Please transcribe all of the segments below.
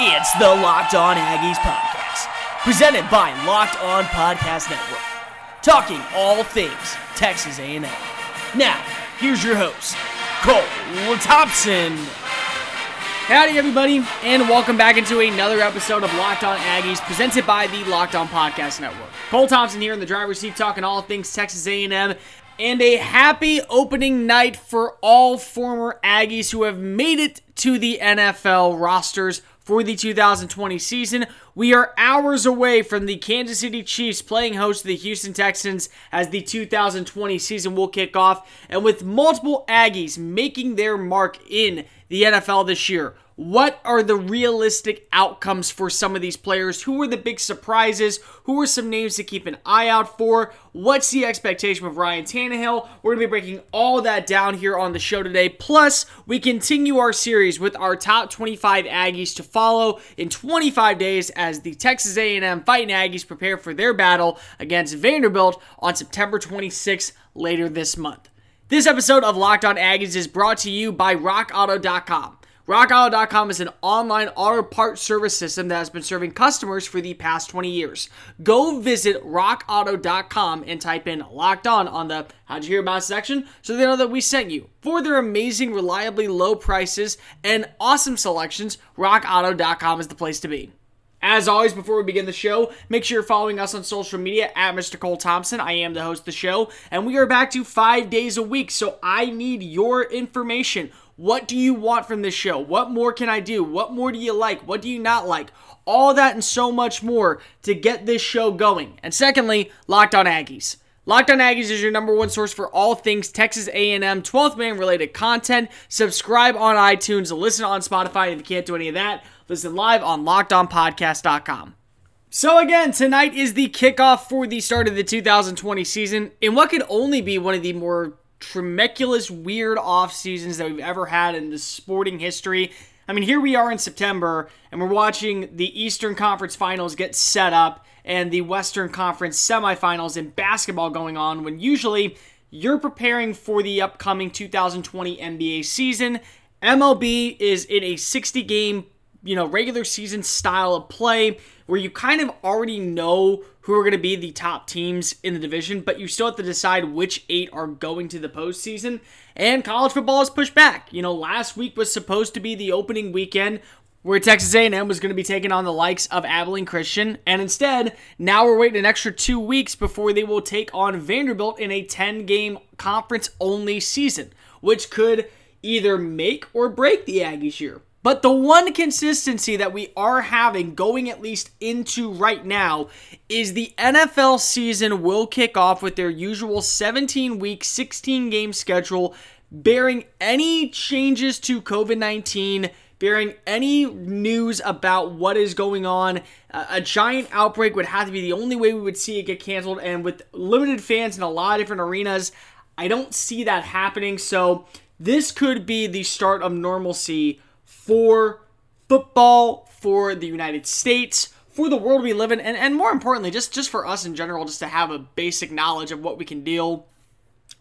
It's the Locked On Aggies podcast, presented by Locked On Podcast Network, talking all things Texas A&M. Now, here's your host, Cole Thompson. Howdy, everybody, and welcome back into another episode of Locked On Aggies, presented by the Locked On Podcast Network. Cole Thompson here in the driver's seat, talking all things Texas A&M, and a happy opening night for all former Aggies who have made it to the NFL rosters for the 2020 season. We are hours away from the Kansas City Chiefs playing host to the Houston Texans as the 2020 season will kick off, and with multiple Aggies making their mark in the NFL this year. What are the realistic outcomes for some of these players? Who are the big surprises? Who are some names to keep an eye out for? What's the expectation of Ryan Tannehill? We're going to be breaking all that down here on the show today. Plus, we continue our series with our top 25 Aggies to follow in 25 days as the Texas A&M Fighting Aggies prepare for their battle against Vanderbilt on September 26th later this month. This episode of Locked On Aggies is brought to you by RockAuto.com. RockAuto.com is an online auto parts service system that has been serving customers for the past 20 years. Go visit RockAuto.com and type in Locked On on the How'd You Hear About section so they know that we sent you. For their amazing, reliably low prices and awesome selections, RockAuto.com is the place to be. As always, before we begin the show, make sure you're following us on social media at Mr. Cole Thompson. I am the host of the show, and we are back to five days a week, so I need your information. What do you want from this show? What more can I do? What more do you like? What do you not like? All that and so much more to get this show going. And secondly, Locked On Aggies. Locked On Aggies is your number one source for all things Texas A&M 12th man related content. Subscribe on iTunes, listen on Spotify if you can't do any of that. Listen live on lockedonpodcast.com. So again, tonight is the kickoff for the start of the 2020 season in what could only be one of the more tremeculous, weird off seasons that we've ever had in the sporting history. I mean, here we are in September, and we're watching the Eastern Conference Finals get set up and the Western Conference semifinals in basketball going on when usually you're preparing for the upcoming 2020 NBA season. MLB is in a 60 game, you know, regular season style of play where you kind of already know who are going to be the top teams in the division, but you still have to decide which eight are going to the postseason. And college football is pushed back. You know, last week was supposed to be the opening weekend where Texas A&M was going to be taking on the likes of Abilene Christian, and instead, now we're waiting an extra two weeks before they will take on Vanderbilt in a 10-game conference-only season, which could either make or break the Aggies year. But the one consistency that we are having going at least into right now is the NFL season will kick off with their usual 17 week, 16 game schedule, bearing any changes to COVID 19 bearing any news about what is going on. A giant outbreak would have to be the only way we would see it get canceled. And with limited fans in a lot of different arenas, I don't see that happening. So this could be the start of normalcy for football, for the United States, for the world we live in, and, and more importantly, just, just for us in general, just to have a basic knowledge of what we can deal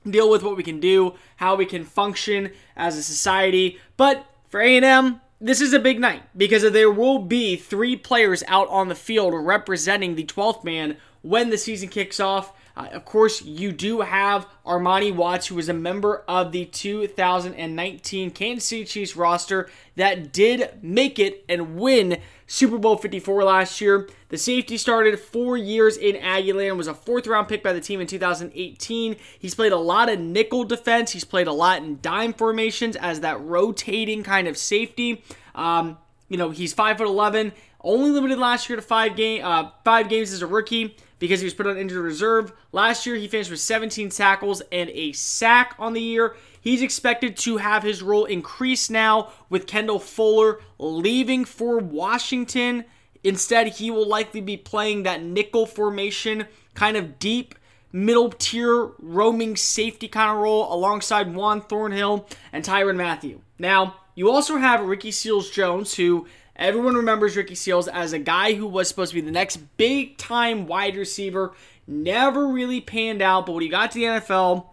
deal with what we can do, how we can function as a society. But for A&M, this is a big night because there will be three players out on the field representing the 12th man when the season kicks off. Uh, of course, you do have Armani Watts, who is a member of the 2019 Kansas City Chiefs roster that did make it and win Super Bowl 54 last year. The safety started four years in Aggieland, was a fourth round pick by the team in 2018. He's played a lot of nickel defense, he's played a lot in dime formations as that rotating kind of safety. Um, you know, he's 5'11, only limited last year to five game uh, five games as a rookie because he was put on injured reserve. Last year, he finished with 17 tackles and a sack on the year. He's expected to have his role increase now with Kendall Fuller leaving for Washington. Instead, he will likely be playing that nickel formation, kind of deep, middle tier, roaming safety kind of role alongside Juan Thornhill and Tyrann Mathieu. Now, you also have Ricky Seals Jones, who Everyone remembers Ricky Seals as a guy who was supposed to be the next big time wide receiver. Never really panned out, but when he got to the NFL,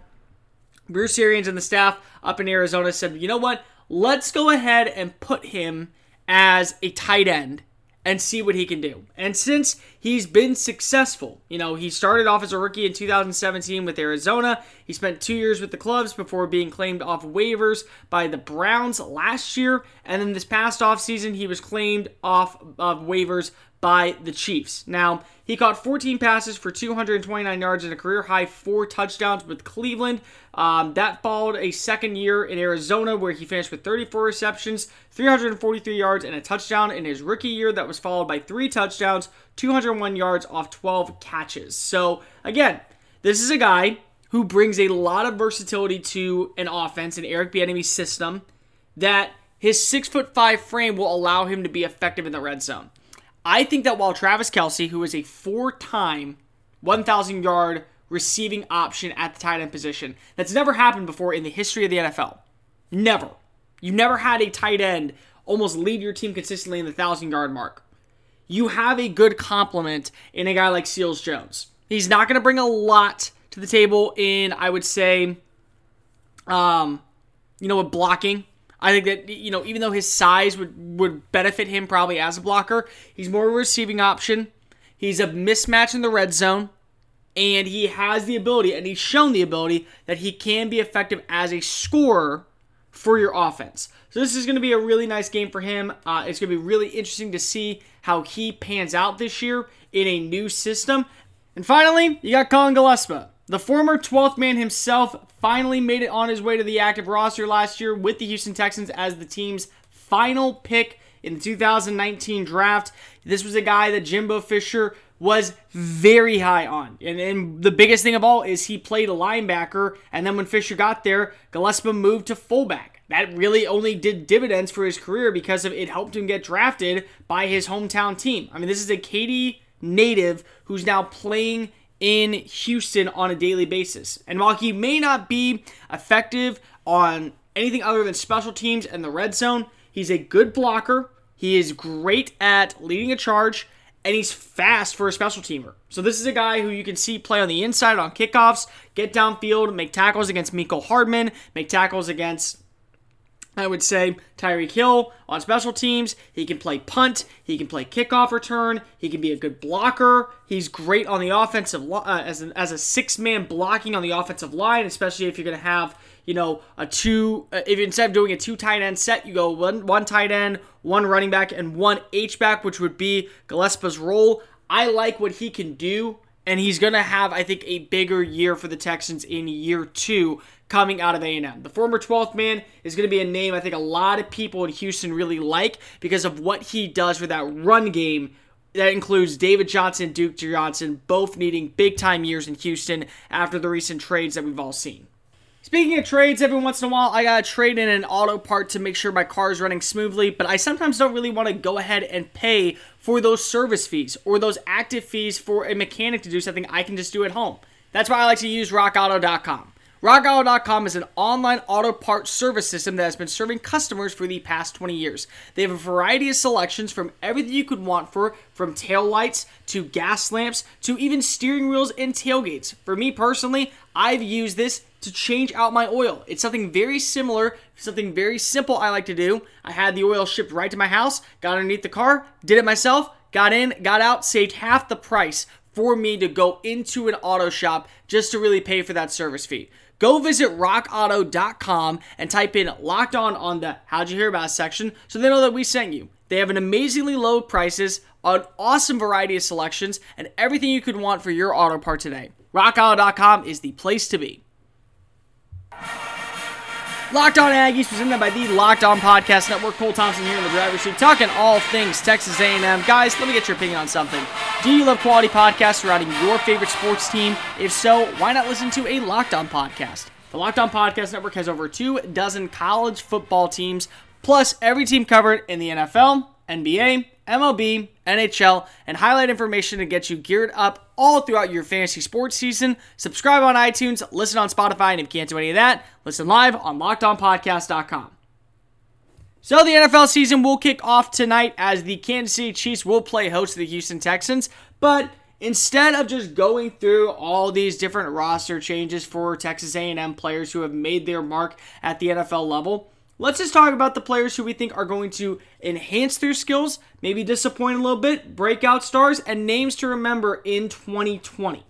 Bruce Arians and the staff up in Arizona said, you know what? Let's go ahead and put him as a tight end and see what he can do. And since he's been successful, you know, he started off as a rookie in 2017 with Arizona. He spent two years with the clubs before being claimed off waivers by the Browns last year. And then this past offseason, he was claimed off of waivers by the Chiefs. Now, he caught 14 passes for 229 yards and a career high four touchdowns with Cleveland. Um, that followed a second year in Arizona where he finished with 34 receptions, 343 yards, and a touchdown in his rookie year. That was followed by three touchdowns, 201 yards off 12 catches. So, again, this is a guy who brings a lot of versatility to an offense, an Eric Bieniemy system, that his six foot five frame will allow him to be effective in the red zone. I think that while Travis Kelce, who is a four time 1,000 yard receiving option at the tight end position, that's never happened before in the history of the NFL. Never. You never had a tight end almost lead your team consistently in the 1,000 yard mark. You have a good complement in a guy like Seals Jones. He's not going to bring a lot to the table in, I would say, um, you know, with blocking. I think that you know, even though his size would would benefit him probably as a blocker, he's more of a receiving option. He's a mismatch in the red zone, and he has the ability, and he's shown the ability that he can be effective as a scorer for your offense. So this is going to be a really nice game for him. Uh, it's going to be really interesting to see how he pans out this year in a new system. And finally, you got Cullen Gillaspia. The former 12th man himself finally made it on his way to the active roster last year with the Houston Texans as the team's final pick in the 2019 draft. This was a guy that Jimbo Fisher was very high on. And, and, the biggest thing of all is he played a linebacker, and then when Fisher got there, Gillaspia moved to fullback. That really only did dividends for his career because of it helped him get drafted by his hometown team. I mean, this is a Katy native who's now playing in Houston on a daily basis. And while he may not be effective on anything other than special teams and the red zone, he's a good blocker. He is great at leading a charge, and he's fast for a special teamer. So this is a guy who you can see play on the inside on kickoffs, get downfield, make tackles against Mecole Hardman, make tackles against I would say Tyreek Hill on special teams. He can play punt. He can play kickoff return. He can be a good blocker. He's great on the offensive uh, as an, as a six man blocking on the offensive line, especially if you're going to have you know a two. Uh, if instead of doing a two tight end set, you go one one tight end, one running back, and one H back, which would be Gillaspia's role. I like what he can do and he's going to have I think a bigger year for the Texans in year 2 coming out of A&M. The former 12th man is going to be a name I think a lot of people in Houston really like because of what he does for that run game. That includes David Johnson, Duke Johnson, both needing big time years in Houston after the recent trades that we've all seen. Speaking of trades, every once in a while I gotta trade in an auto part to make sure my car is running smoothly, but I sometimes don't really want to go ahead and pay for those service fees or those active fees for a mechanic to do something I can just do at home. That's why I like to use rockauto.com. RockAuto.com is an online auto parts service system that has been serving customers for the past 20 years. They have a variety of selections from everything you could want for, from tail lights to gas lamps to even steering wheels and tailgates. For me personally, I've used this to change out my oil. It's something very similar, something very simple I like to do. I had the oil shipped right to my house, got underneath the car, did it myself, got in, got out, saved half the price for me to go into an auto shop just to really pay for that service fee. Go visit rockauto.com and type in locked on on the how'd you hear about section so they know that we sent you. They have an amazingly low prices, an awesome variety of selections, and everything you could want for your auto part today. RockAuto.com is the place to be. Locked On Aggies, presented by the Locked On Podcast Network. Cole Thompson here in the driver's seat, talking all things Texas A&M. Guys, let me get your opinion on something. Do you love quality podcasts surrounding your favorite sports team? If so, why not listen to a Locked On podcast? The Locked On Podcast Network has over two dozen college football teams, plus every team covered in the NFL, NBA, MLB, NHL, and highlight information to get you geared up all throughout your fantasy sports season. Subscribe on iTunes, listen on Spotify, and if you can't do any of that, listen live on LockedOnPodcast.com. So the NFL season will kick off tonight as the Kansas City Chiefs will play host to the Houston Texans, but instead of just going through all these different roster changes for Texas A&M players who have made their mark at the NFL level, let's just talk about the players who we think are going to enhance their skills, maybe disappoint a little bit, breakout stars, and names to remember in 2020.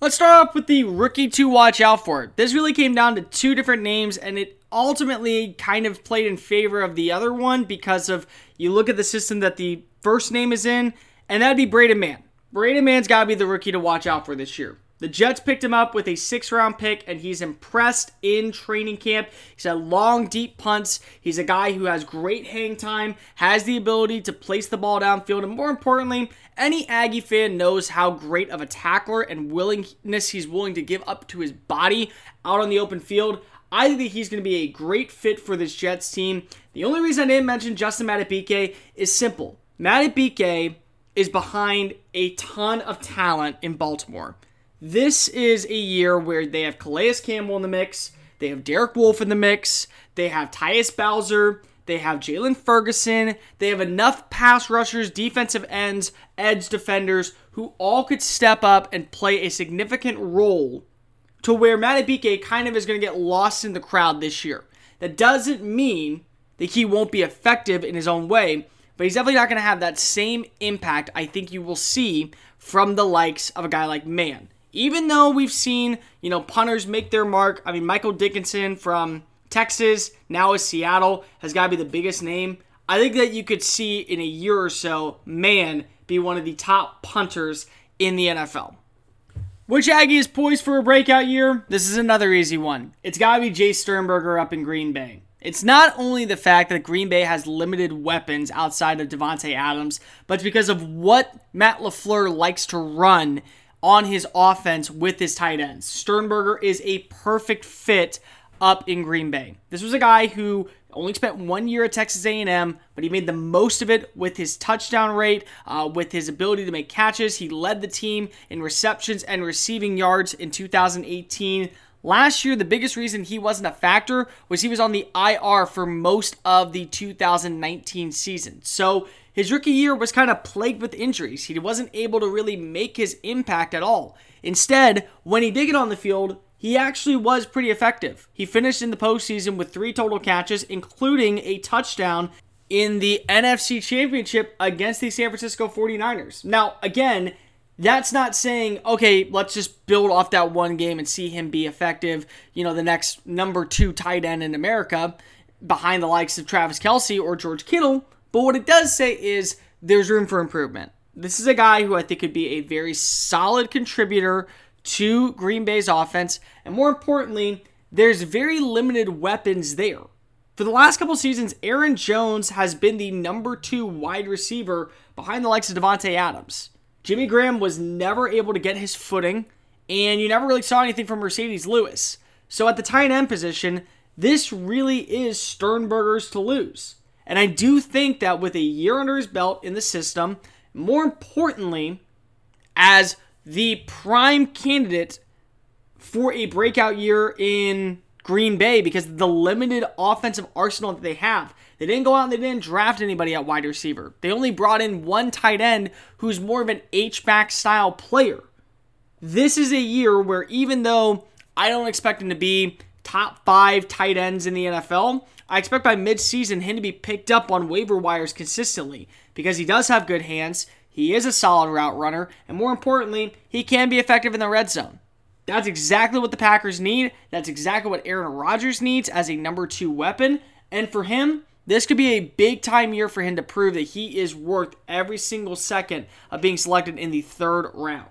Let's start off with the rookie to watch out for. This really came down to two different names, and it ultimately kind of played in favor of the other one because of you look at the system that the first name is in, and that'd be Braden Mann. Braden Mann's got to be the rookie to watch out for this year. The Jets picked him up with a six round pick, and he's impressed in training camp. He's had long, deep punts. He's a guy who has great hang time, has the ability to place the ball downfield, and more importantly, any Aggie fan knows how great of a tackler and willingness he's willing to give up to his body out on the open field. I think he's going to be a great fit for this Jets team. The only reason I didn't mention Justin Madubuike is simple. Madubuike is behind a ton of talent in Baltimore. This is a year where they have Calais Campbell in the mix, they have Derek Wolfe in the mix, they have Tyus Bowser, they have Jaylon Ferguson, they have enough pass rushers, defensive ends, edge defenders who all could step up and play a significant role to where Madubuike kind of is going to get lost in the crowd this year. That doesn't mean that he won't be effective in his own way, but he's definitely not going to have that same impact I think you will see from the likes of a guy like Mann even though we've seen, you know, punters make their mark, I mean, Michael Dickson from Texas, now is Seattle, has got to be the biggest name. I think that you could see in a year or so, man, be one of the top punters in the NFL. Which Aggie is poised for a breakout year? This is another easy one. It's got to be Jace Sternberger up in Green Bay. It's not only the fact that Green Bay has limited weapons outside of Davante Adams, but because of what Matt LaFleur likes to run on his offense with his tight ends. Sternberger is a perfect fit up in Green Bay. This was a guy who only spent one year at Texas A&M, but he made the most of it with his touchdown rate, uh, with his ability to make catches. He led the team in receptions and receiving yards in 2018. Last year, the biggest reason he wasn't a factor was he was on the IR for most of the 2019 season. So his rookie year was kind of plagued with injuries. He wasn't able to really make his impact at all. Instead, when he did get on the field, he actually was pretty effective. He finished in the postseason with three total catches, including a touchdown in the NFC Championship against the San Francisco 49ers. Now, again, that's not saying, okay, let's just build off that one game and see him be effective, you know, the next number two tight end in America behind the likes of Travis Kelce or George Kittle. But what it does say is there's room for improvement. This is a guy who I think could be a very solid contributor to Green Bay's offense. And more importantly, there's very limited weapons there. For the last couple seasons, Aaron Jones has been the number two wide receiver behind the likes of Davante Adams. Jimmy Graham was never able to get his footing, and you never really saw anything from Marcedes Lewis. So at the tight end position, this really is Sternberger's to lose. And I do think that with a year under his belt in the system, more importantly, as the prime candidate for a breakout year in Green Bay because the limited offensive arsenal that they have. They didn't go out and they didn't draft anybody at wide receiver. They only brought in one tight end who's more of an H-back style player. This is a year where even though I don't expect him to be top five tight ends in the NFL, I expect by midseason him to be picked up on waiver wires consistently because he does have good hands, he is a solid route runner, and more importantly, he can be effective in the red zone. That's exactly what the Packers need. That's exactly what Aaron Rodgers needs as a number two weapon. And for him, this could be a big time year for him to prove that he is worth every single second of being selected in the third round.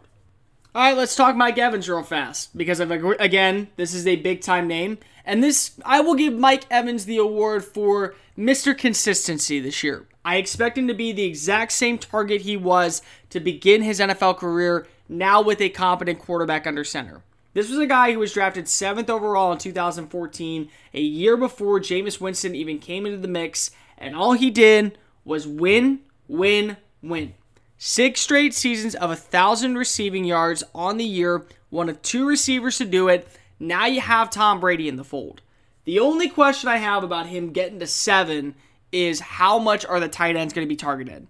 All right, let's talk Mike Evans real fast because of again, this is a big time name, and this I will give Mike Evans the award for Mr. Consistency this year. I expect him to be the exact same target he was to begin his NFL career, now with a competent quarterback under center. This was a guy who was drafted seventh overall in 2014, a year before Jameis Winston even came into the mix, and all he did was win, win, win. Six straight seasons of a thousand receiving yards on the year, one of two receivers to do it. Now you have Tom Brady in the fold. The only question I have about him getting to seven is how much are the tight ends going to be targeted?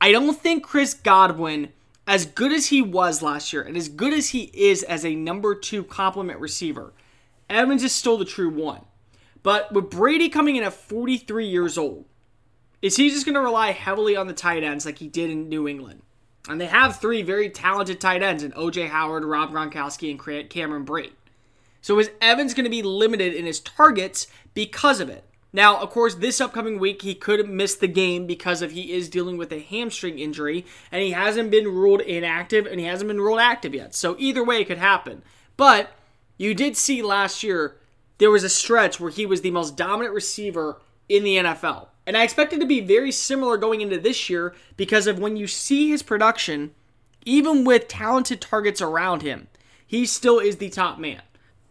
I don't think Chris Godwin, as good as he was last year and as good as he is as a number two complement receiver, Evans is still the true one. But with Brady coming in at 43 years old, is he just going to rely heavily on the tight ends like he did in New England? And they have three very talented tight ends in OJ Howard, Rob Gronkowski, and Cameron Brate. So is Evans going to be limited in his targets because of it? Now, of course, this upcoming week he could miss the game because of he is dealing with a hamstring injury and he hasn't been ruled inactive and he hasn't been ruled active yet. So either way it could happen. But you did see last year there was a stretch where he was the most dominant receiver in the NFL. And I expect it to be very similar going into this year because of when you see his production, even with talented targets around him, he still is the top man.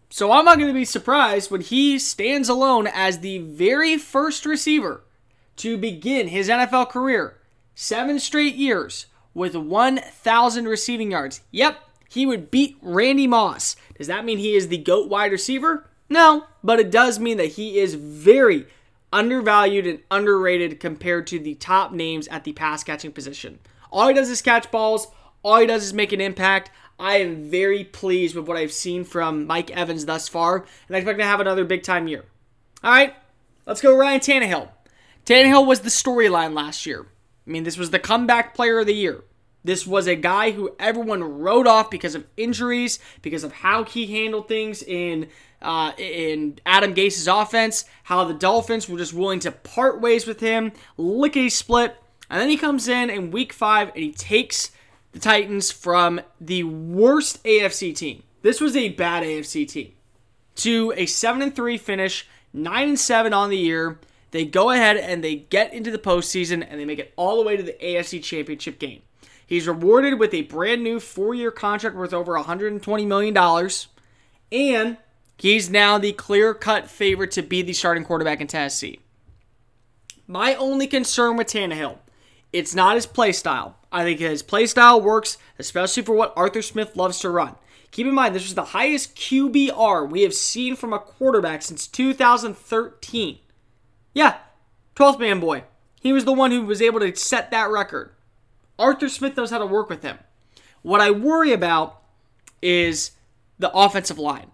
So I'm not going to be surprised when he stands alone as the very first receiver to begin his NFL career, seven straight years, with 1,000 receiving yards. Yep, he would beat Randy Moss. Does that mean he is the GOAT wide receiver? No, but it does mean that he is very undervalued and underrated compared to the top names at the pass catching position. All he does is catch balls, all he does is make an impact. I am very pleased with what I've seen from Mike Evans thus far, and I expect to have another big time year. All right, let's go Ryan Tannehill. Tannehill was the storyline last year. I mean, this was the comeback player of the year. This was a guy who everyone wrote off because of injuries, because of how he handled things in uh, in Adam Gase's offense, how the Dolphins were just willing to part ways with him, lickety split, and then he comes in in Week Five and he takes the Titans from the worst AFC team. This was a bad AFC team to a 7 and 3 finish, 9 and 7 on the year. They go ahead and they get into the postseason and they make it all the way to the AFC Championship game. He's rewarded with a brand new four year contract worth over $120 million. And he's now the clear cut favorite to be the starting quarterback in Tennessee. My only concern with Tannehill, it's not his play style. I think his play style works, especially for what Arthur Smith loves to run. Keep in mind, this was the highest QBR we have seen from a quarterback since 2013. Yeah, 12th man boy. He was the one who was able to set that record. Arthur Smith knows how to work with him. What I worry about is the offensive line.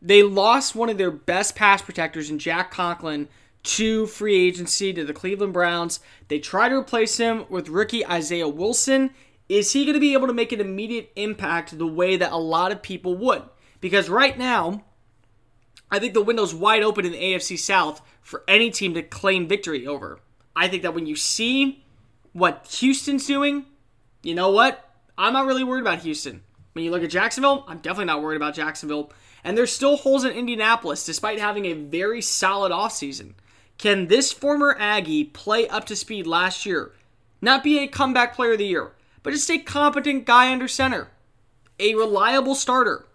They lost one of their best pass protectors in Jack Conklin to free agency to the Cleveland Browns. They try to replace him with rookie Isaiah Wilson. Is he going to be able to make an immediate impact the way that a lot of people would? Because right now, I think the window's wide open in the AFC South for any team to claim victory over. I think that when you see what Houston's doing, you know what? I'm not really worried about Houston. When you look at Jacksonville, I'm definitely not worried about Jacksonville. And there's still holes in Indianapolis despite having a very solid offseason. Can this former Aggie play up to speed last year? Not be a comeback player of the year, but just a competent guy under center, a reliable starter.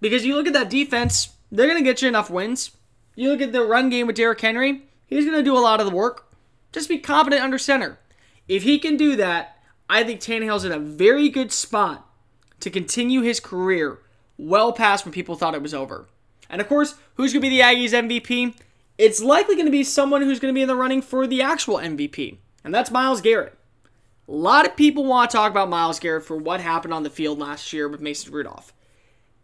Because you look at that defense, they're going to get you enough wins. You look at the run game with Derrick Henry, he's going to do a lot of the work. Just be competent under center. If he can do that, I think Tannehill's in a very good spot to continue his career well past when people thought it was over. And of course, who's going to be the Aggies MVP? it's likely going to be someone who's going to be in the running for the actual MVP, and that's Myles Garrett. A lot of people want to talk about Myles Garrett for what happened on the field last year with Mason Rudolph.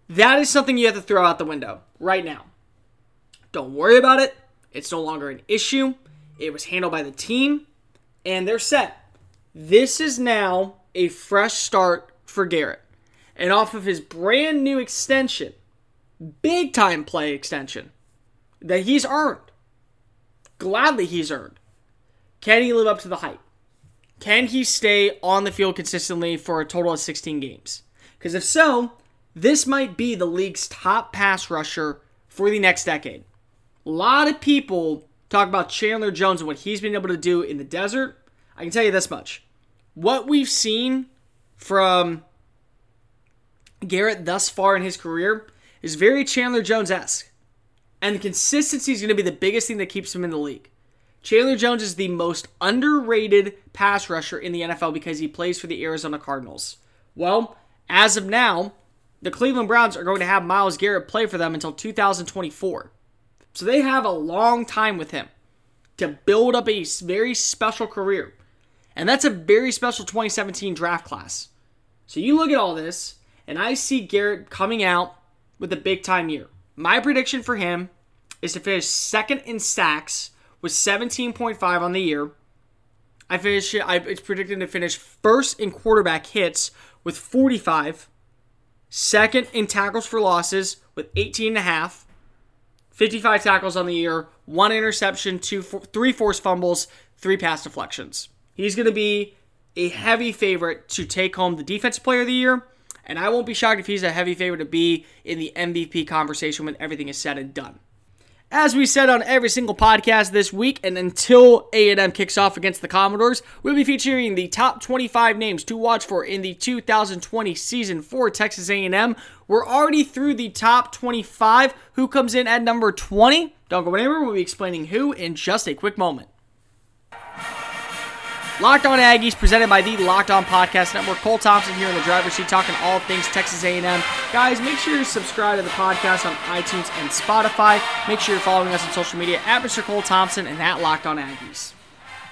That is something you have to throw out the window right now. Don't worry about it. It's no longer an issue. It was handled by the team, and they're set. This is now a fresh start for Garrett. And off of his brand new extension, big time play extension, that he's earned. Gladly, he's earned. Can he live up to the hype? Can he stay on the field consistently for a total of 16 games? Because if so, this might be the league's top pass rusher for the next decade. A lot of people talk about Chandler Jones and what he's been able to do in the desert. I can tell you this much. What we've seen from Garrett thus far in his career is very Chandler Jones esque. And the consistency is going to be the biggest thing that keeps him in the league. Chandler Jones is the most underrated pass rusher in the NFL because he plays for the Arizona Cardinals. Well, as of now, the Cleveland Browns are going to have Myles Garrett play for them until 2024. So they have a long time with him to build up a very special career. And that's a very special 2017 draft class. So you look at all this, and I see Garrett coming out with a big time year. My prediction for him is to finish second in sacks with 17.5 on the year. I finish I, it's predicted to finish first in quarterback hits with 45, second in tackles for losses with 18 and a half, 55 tackles on the year, one interception, two, four, three forced fumbles, three pass deflections. He's going to be a heavy favorite to take home the defensive player of the year, and I won't be shocked if he's a heavy favorite to be in the MVP conversation when everything is said and done. As we said on every single podcast this week, and until A&M kicks off against the Commodores, we'll be featuring the top 25 names to watch for in the 2020 season for Texas A&M. We're already through the top 25. Who comes in at number 20? Don't go anywhere. We'll be explaining who in just a quick moment. Locked On Aggies, presented by the Locked On Podcast Network. Cole Thompson here in the driver's seat, talking all things Texas A&M. Guys, make sure you subscribe to the podcast on iTunes and Spotify. Make sure you're following us on social media at Mr. Cole Thompson and at Locked On Aggies.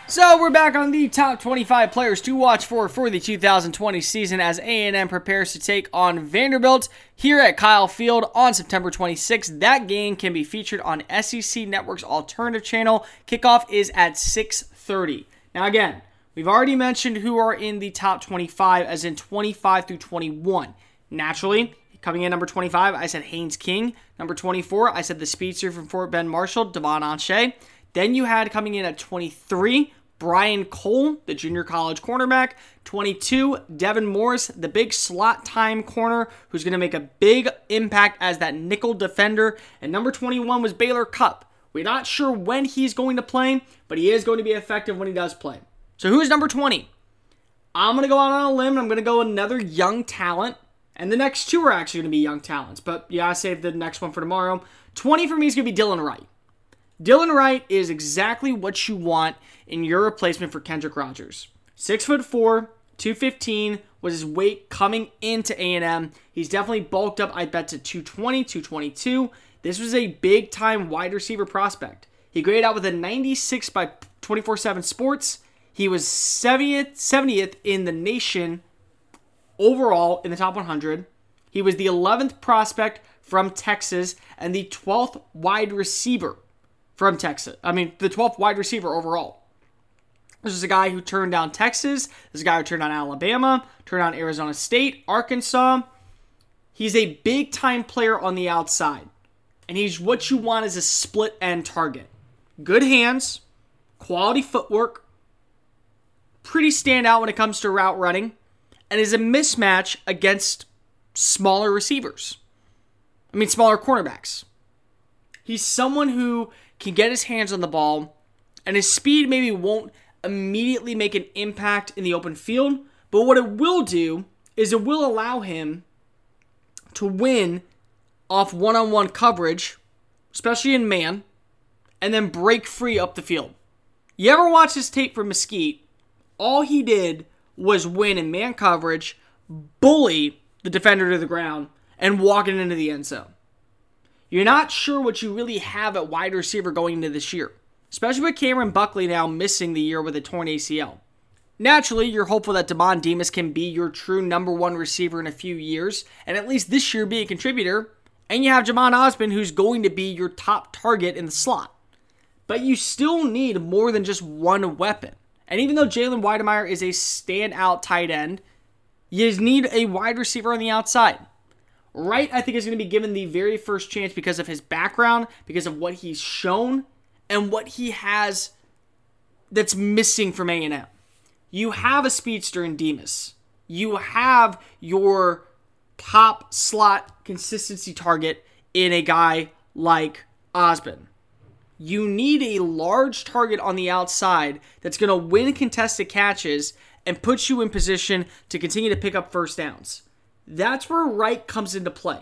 So we're back on the top 25 players to watch for for the 2020 season as A&M prepares to take on Vanderbilt here at Kyle Field on September 26th. That game can be featured on SEC Network's alternative channel. Kickoff is at 6:30. Now again, We've already mentioned who are in the top 25, as in 25 through 21. Naturally, coming in number 25, I said Haynes King. Number 24, I said the speedster from Fort Bend Marshall, Devon Achane. Then you had coming in at 23, Brian Cole, the junior college cornerback. 22, Devin Morris, the big slot time corner who's going to make a big impact as that nickel defender. And number 21 was Baylor Cupp. We're not sure when he's going to play, but he is going to be effective when he does play. So who's number 20? I'm going to go out on a limb. I'm going to go another young talent. And the next two are actually going to be young talents. But yeah, I saved the next one for tomorrow. 20 for me is going to be Dylan Wright. Dylan Wright is exactly what you want in your replacement for Kendrick Rogers. Six foot four, 215 was his weight coming into A&M. He's definitely bulked up, I bet, to 220, 222. This was a big time wide receiver prospect. He graded out with a 96 by 24 7 sports he was 70th, 70th in the nation overall in the top 100. He was the 11th prospect from Texas and the 12th wide receiver from Texas. I mean, the 12th wide receiver overall. This is a guy who turned down Texas. This is a guy who turned down Alabama, turned down Arizona State, Arkansas. He's a big time player on the outside. And he's what you want as a split end target. Good hands, quality footwork, pretty standout when it comes to route running and is a mismatch against smaller receivers. I mean, smaller cornerbacks. He's someone who can get his hands on the ball, and his speed maybe won't immediately make an impact in the open field, but what it will do is it will allow him to win off one on one coverage, especially in man, and then break free up the field. You ever watch his tape from Mesquite? All he did was win in man coverage, bully the defender to the ground, and walk it into the end zone. You're not sure what you really have at wide receiver going into this year, especially with Cameron Buckley now missing the year with a torn ACL. Naturally, you're hopeful that Demond Demas can be your true number one receiver in a few years, and at least this year be a contributor. And you have Jhamon Ausbon, who's going to be your top target in the slot. But you still need more than just one weapon. And even though Jalen Wydermyer is a standout tight end, you need a wide receiver on the outside. Wright, I think, is going to be given the very first chance because of his background, because of what he's shown, and what he has that's missing from A&M. You have a speedster in Demas. You have your top slot consistency target in a guy like Ausbon you need a large target on the outside that's going to win contested catches and put you in position to continue to pick up first downs. That's where Wright comes into play.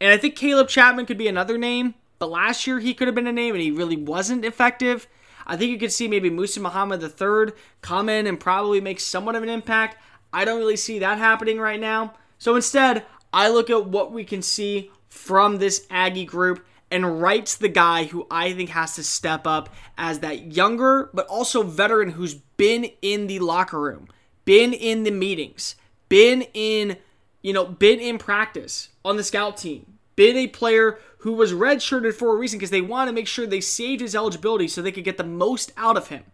And I think Caleb Chapman could be another name, but last year he could have been a name and he really wasn't effective. I think you could see maybe Moose Muhammad III come in and probably make somewhat of an impact. I don't really see that happening right now. So instead, I look at what we can see from this Aggie group and Wright's the guy who I think has to step up as that younger but also veteran who's been in the locker room, been in the meetings, been in, you know, been in practice on the scout team, been a player who was redshirted for a reason because they want to make sure they saved his eligibility so they could get the most out of him.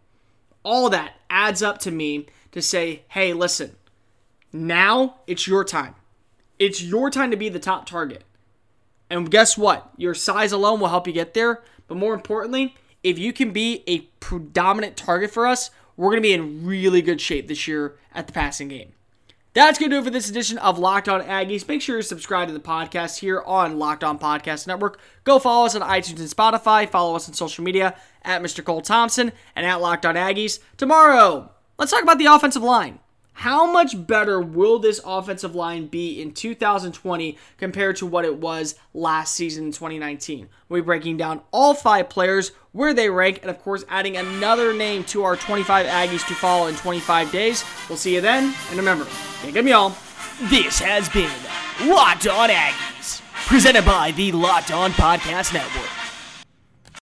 All that adds up to me to say, hey, listen, now it's your time. It's your time to be the top target. And guess what? Your size alone will help you get there. But more importantly, if you can be a predominant target for us, we're going to be in really good shape this year at the passing game. That's going to do it for this edition of Locked On Aggies. Make sure you subscribe to the podcast here on Locked On Podcast Network. Go follow us on iTunes and Spotify. Follow us on social media at Mr. Cole Thompson and at Locked On Aggies. Tomorrow, let's talk about the offensive line. How much better will this offensive line be in 2020 compared to what it was last season in 2019? We'll be breaking down all five players, where they rank, and of course, adding another name to our 25 Aggies to follow in 25 days. We'll see you then, and remember, can't get me all. This has been Locked On Aggies, presented by the Locked On Podcast Network.